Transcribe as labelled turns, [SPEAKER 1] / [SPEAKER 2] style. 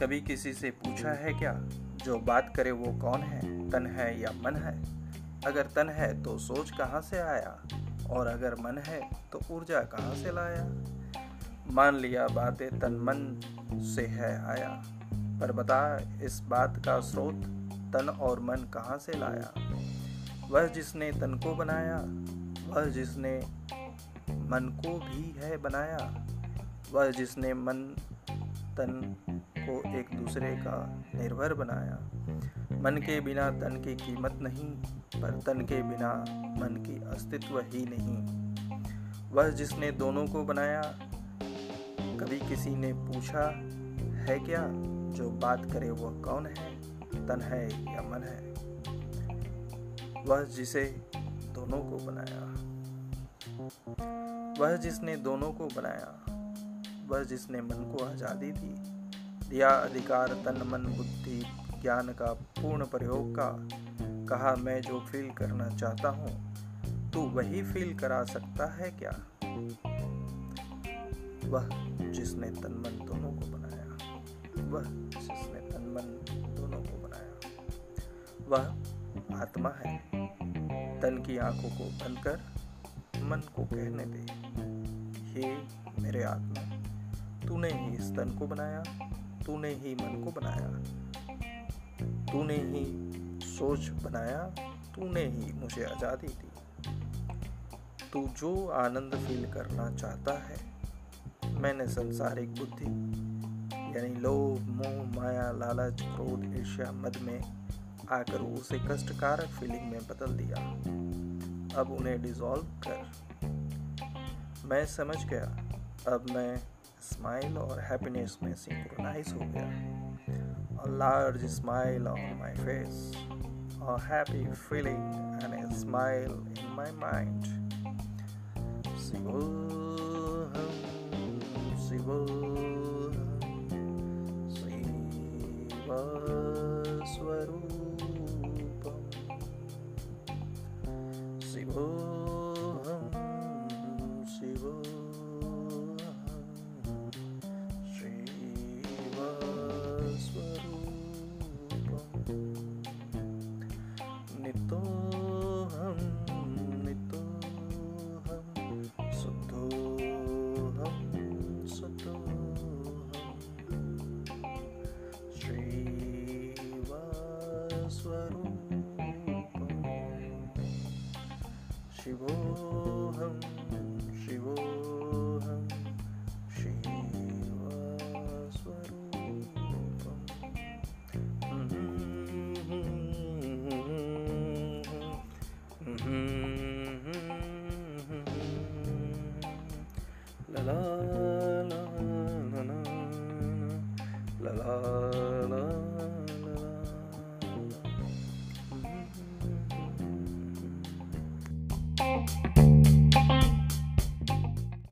[SPEAKER 1] कभी किसी से पूछा है क्या? जो बात करे वो कौन है? तन है या मन है? अगर तन है तो सोच कहाँ से आया? और अगर मन है तो ऊर्जा कहाँ से लाया? मान लिया बातें तन मन से है आया। पर बता, इस बात का स्रोत तन और मन कहाँ से लाया? वह जिसने तन को बनाया, वह जिसने मन को भी है बनाया, वह जिसने मन, तन को एक दूसरे का निर्भर बनाया। मन के बिना तन की कीमत नहीं, पर तन के बिना मन की अस्तित्व ही नहीं। वह जिसने दोनों को बनाया, कभी किसी ने पूछा, है क्या? जो बात करे वह कौन है? तन है या मन है? वह जिसे दोनों को बनाया। वह जिसने दोनों को बनाया, वह जिसने मन को आज़ादी दी दिया अधिकार तन मन बुद्धि ज्ञान का पूर्ण प्रयोग का कहा मैं जो फील करना चाहता हूँ, तू वही फील करा सकता है क्या? वह जिसने तन मन दोनों को बनाया, वह जिसने तन मन दोनों को बनाया, वह आत्मा है। तन की आँखों को बंद कर मन को कहने दे, हे मेरे आत्मा, तूने ही इस तन को बनाया तूने ही मन को बनाया। तूने ही सोच बनाया, तूने ही मुझे आज़ादी दी। तू जो आनंद फील करना चाहता है, मैंने संसारिक बुद्धि, यानी लोभ, मोह, माया, लालच, क्रोध, ईर्ष्या, मद में आकर उसे कष्टकारक फीलिंग में बदल दिया। अब उन्हें डिसॉल्व कर। मैं समझ गया। अब मैं स्माइल और हैप्पीनेस में सिंक्रोनाइज हो गया a large smile on my face, a happy feeling and a smile in my mind. Shivoham, Shivoham, Shivaswarupam, Shivoham, शिवोऽहं शिवो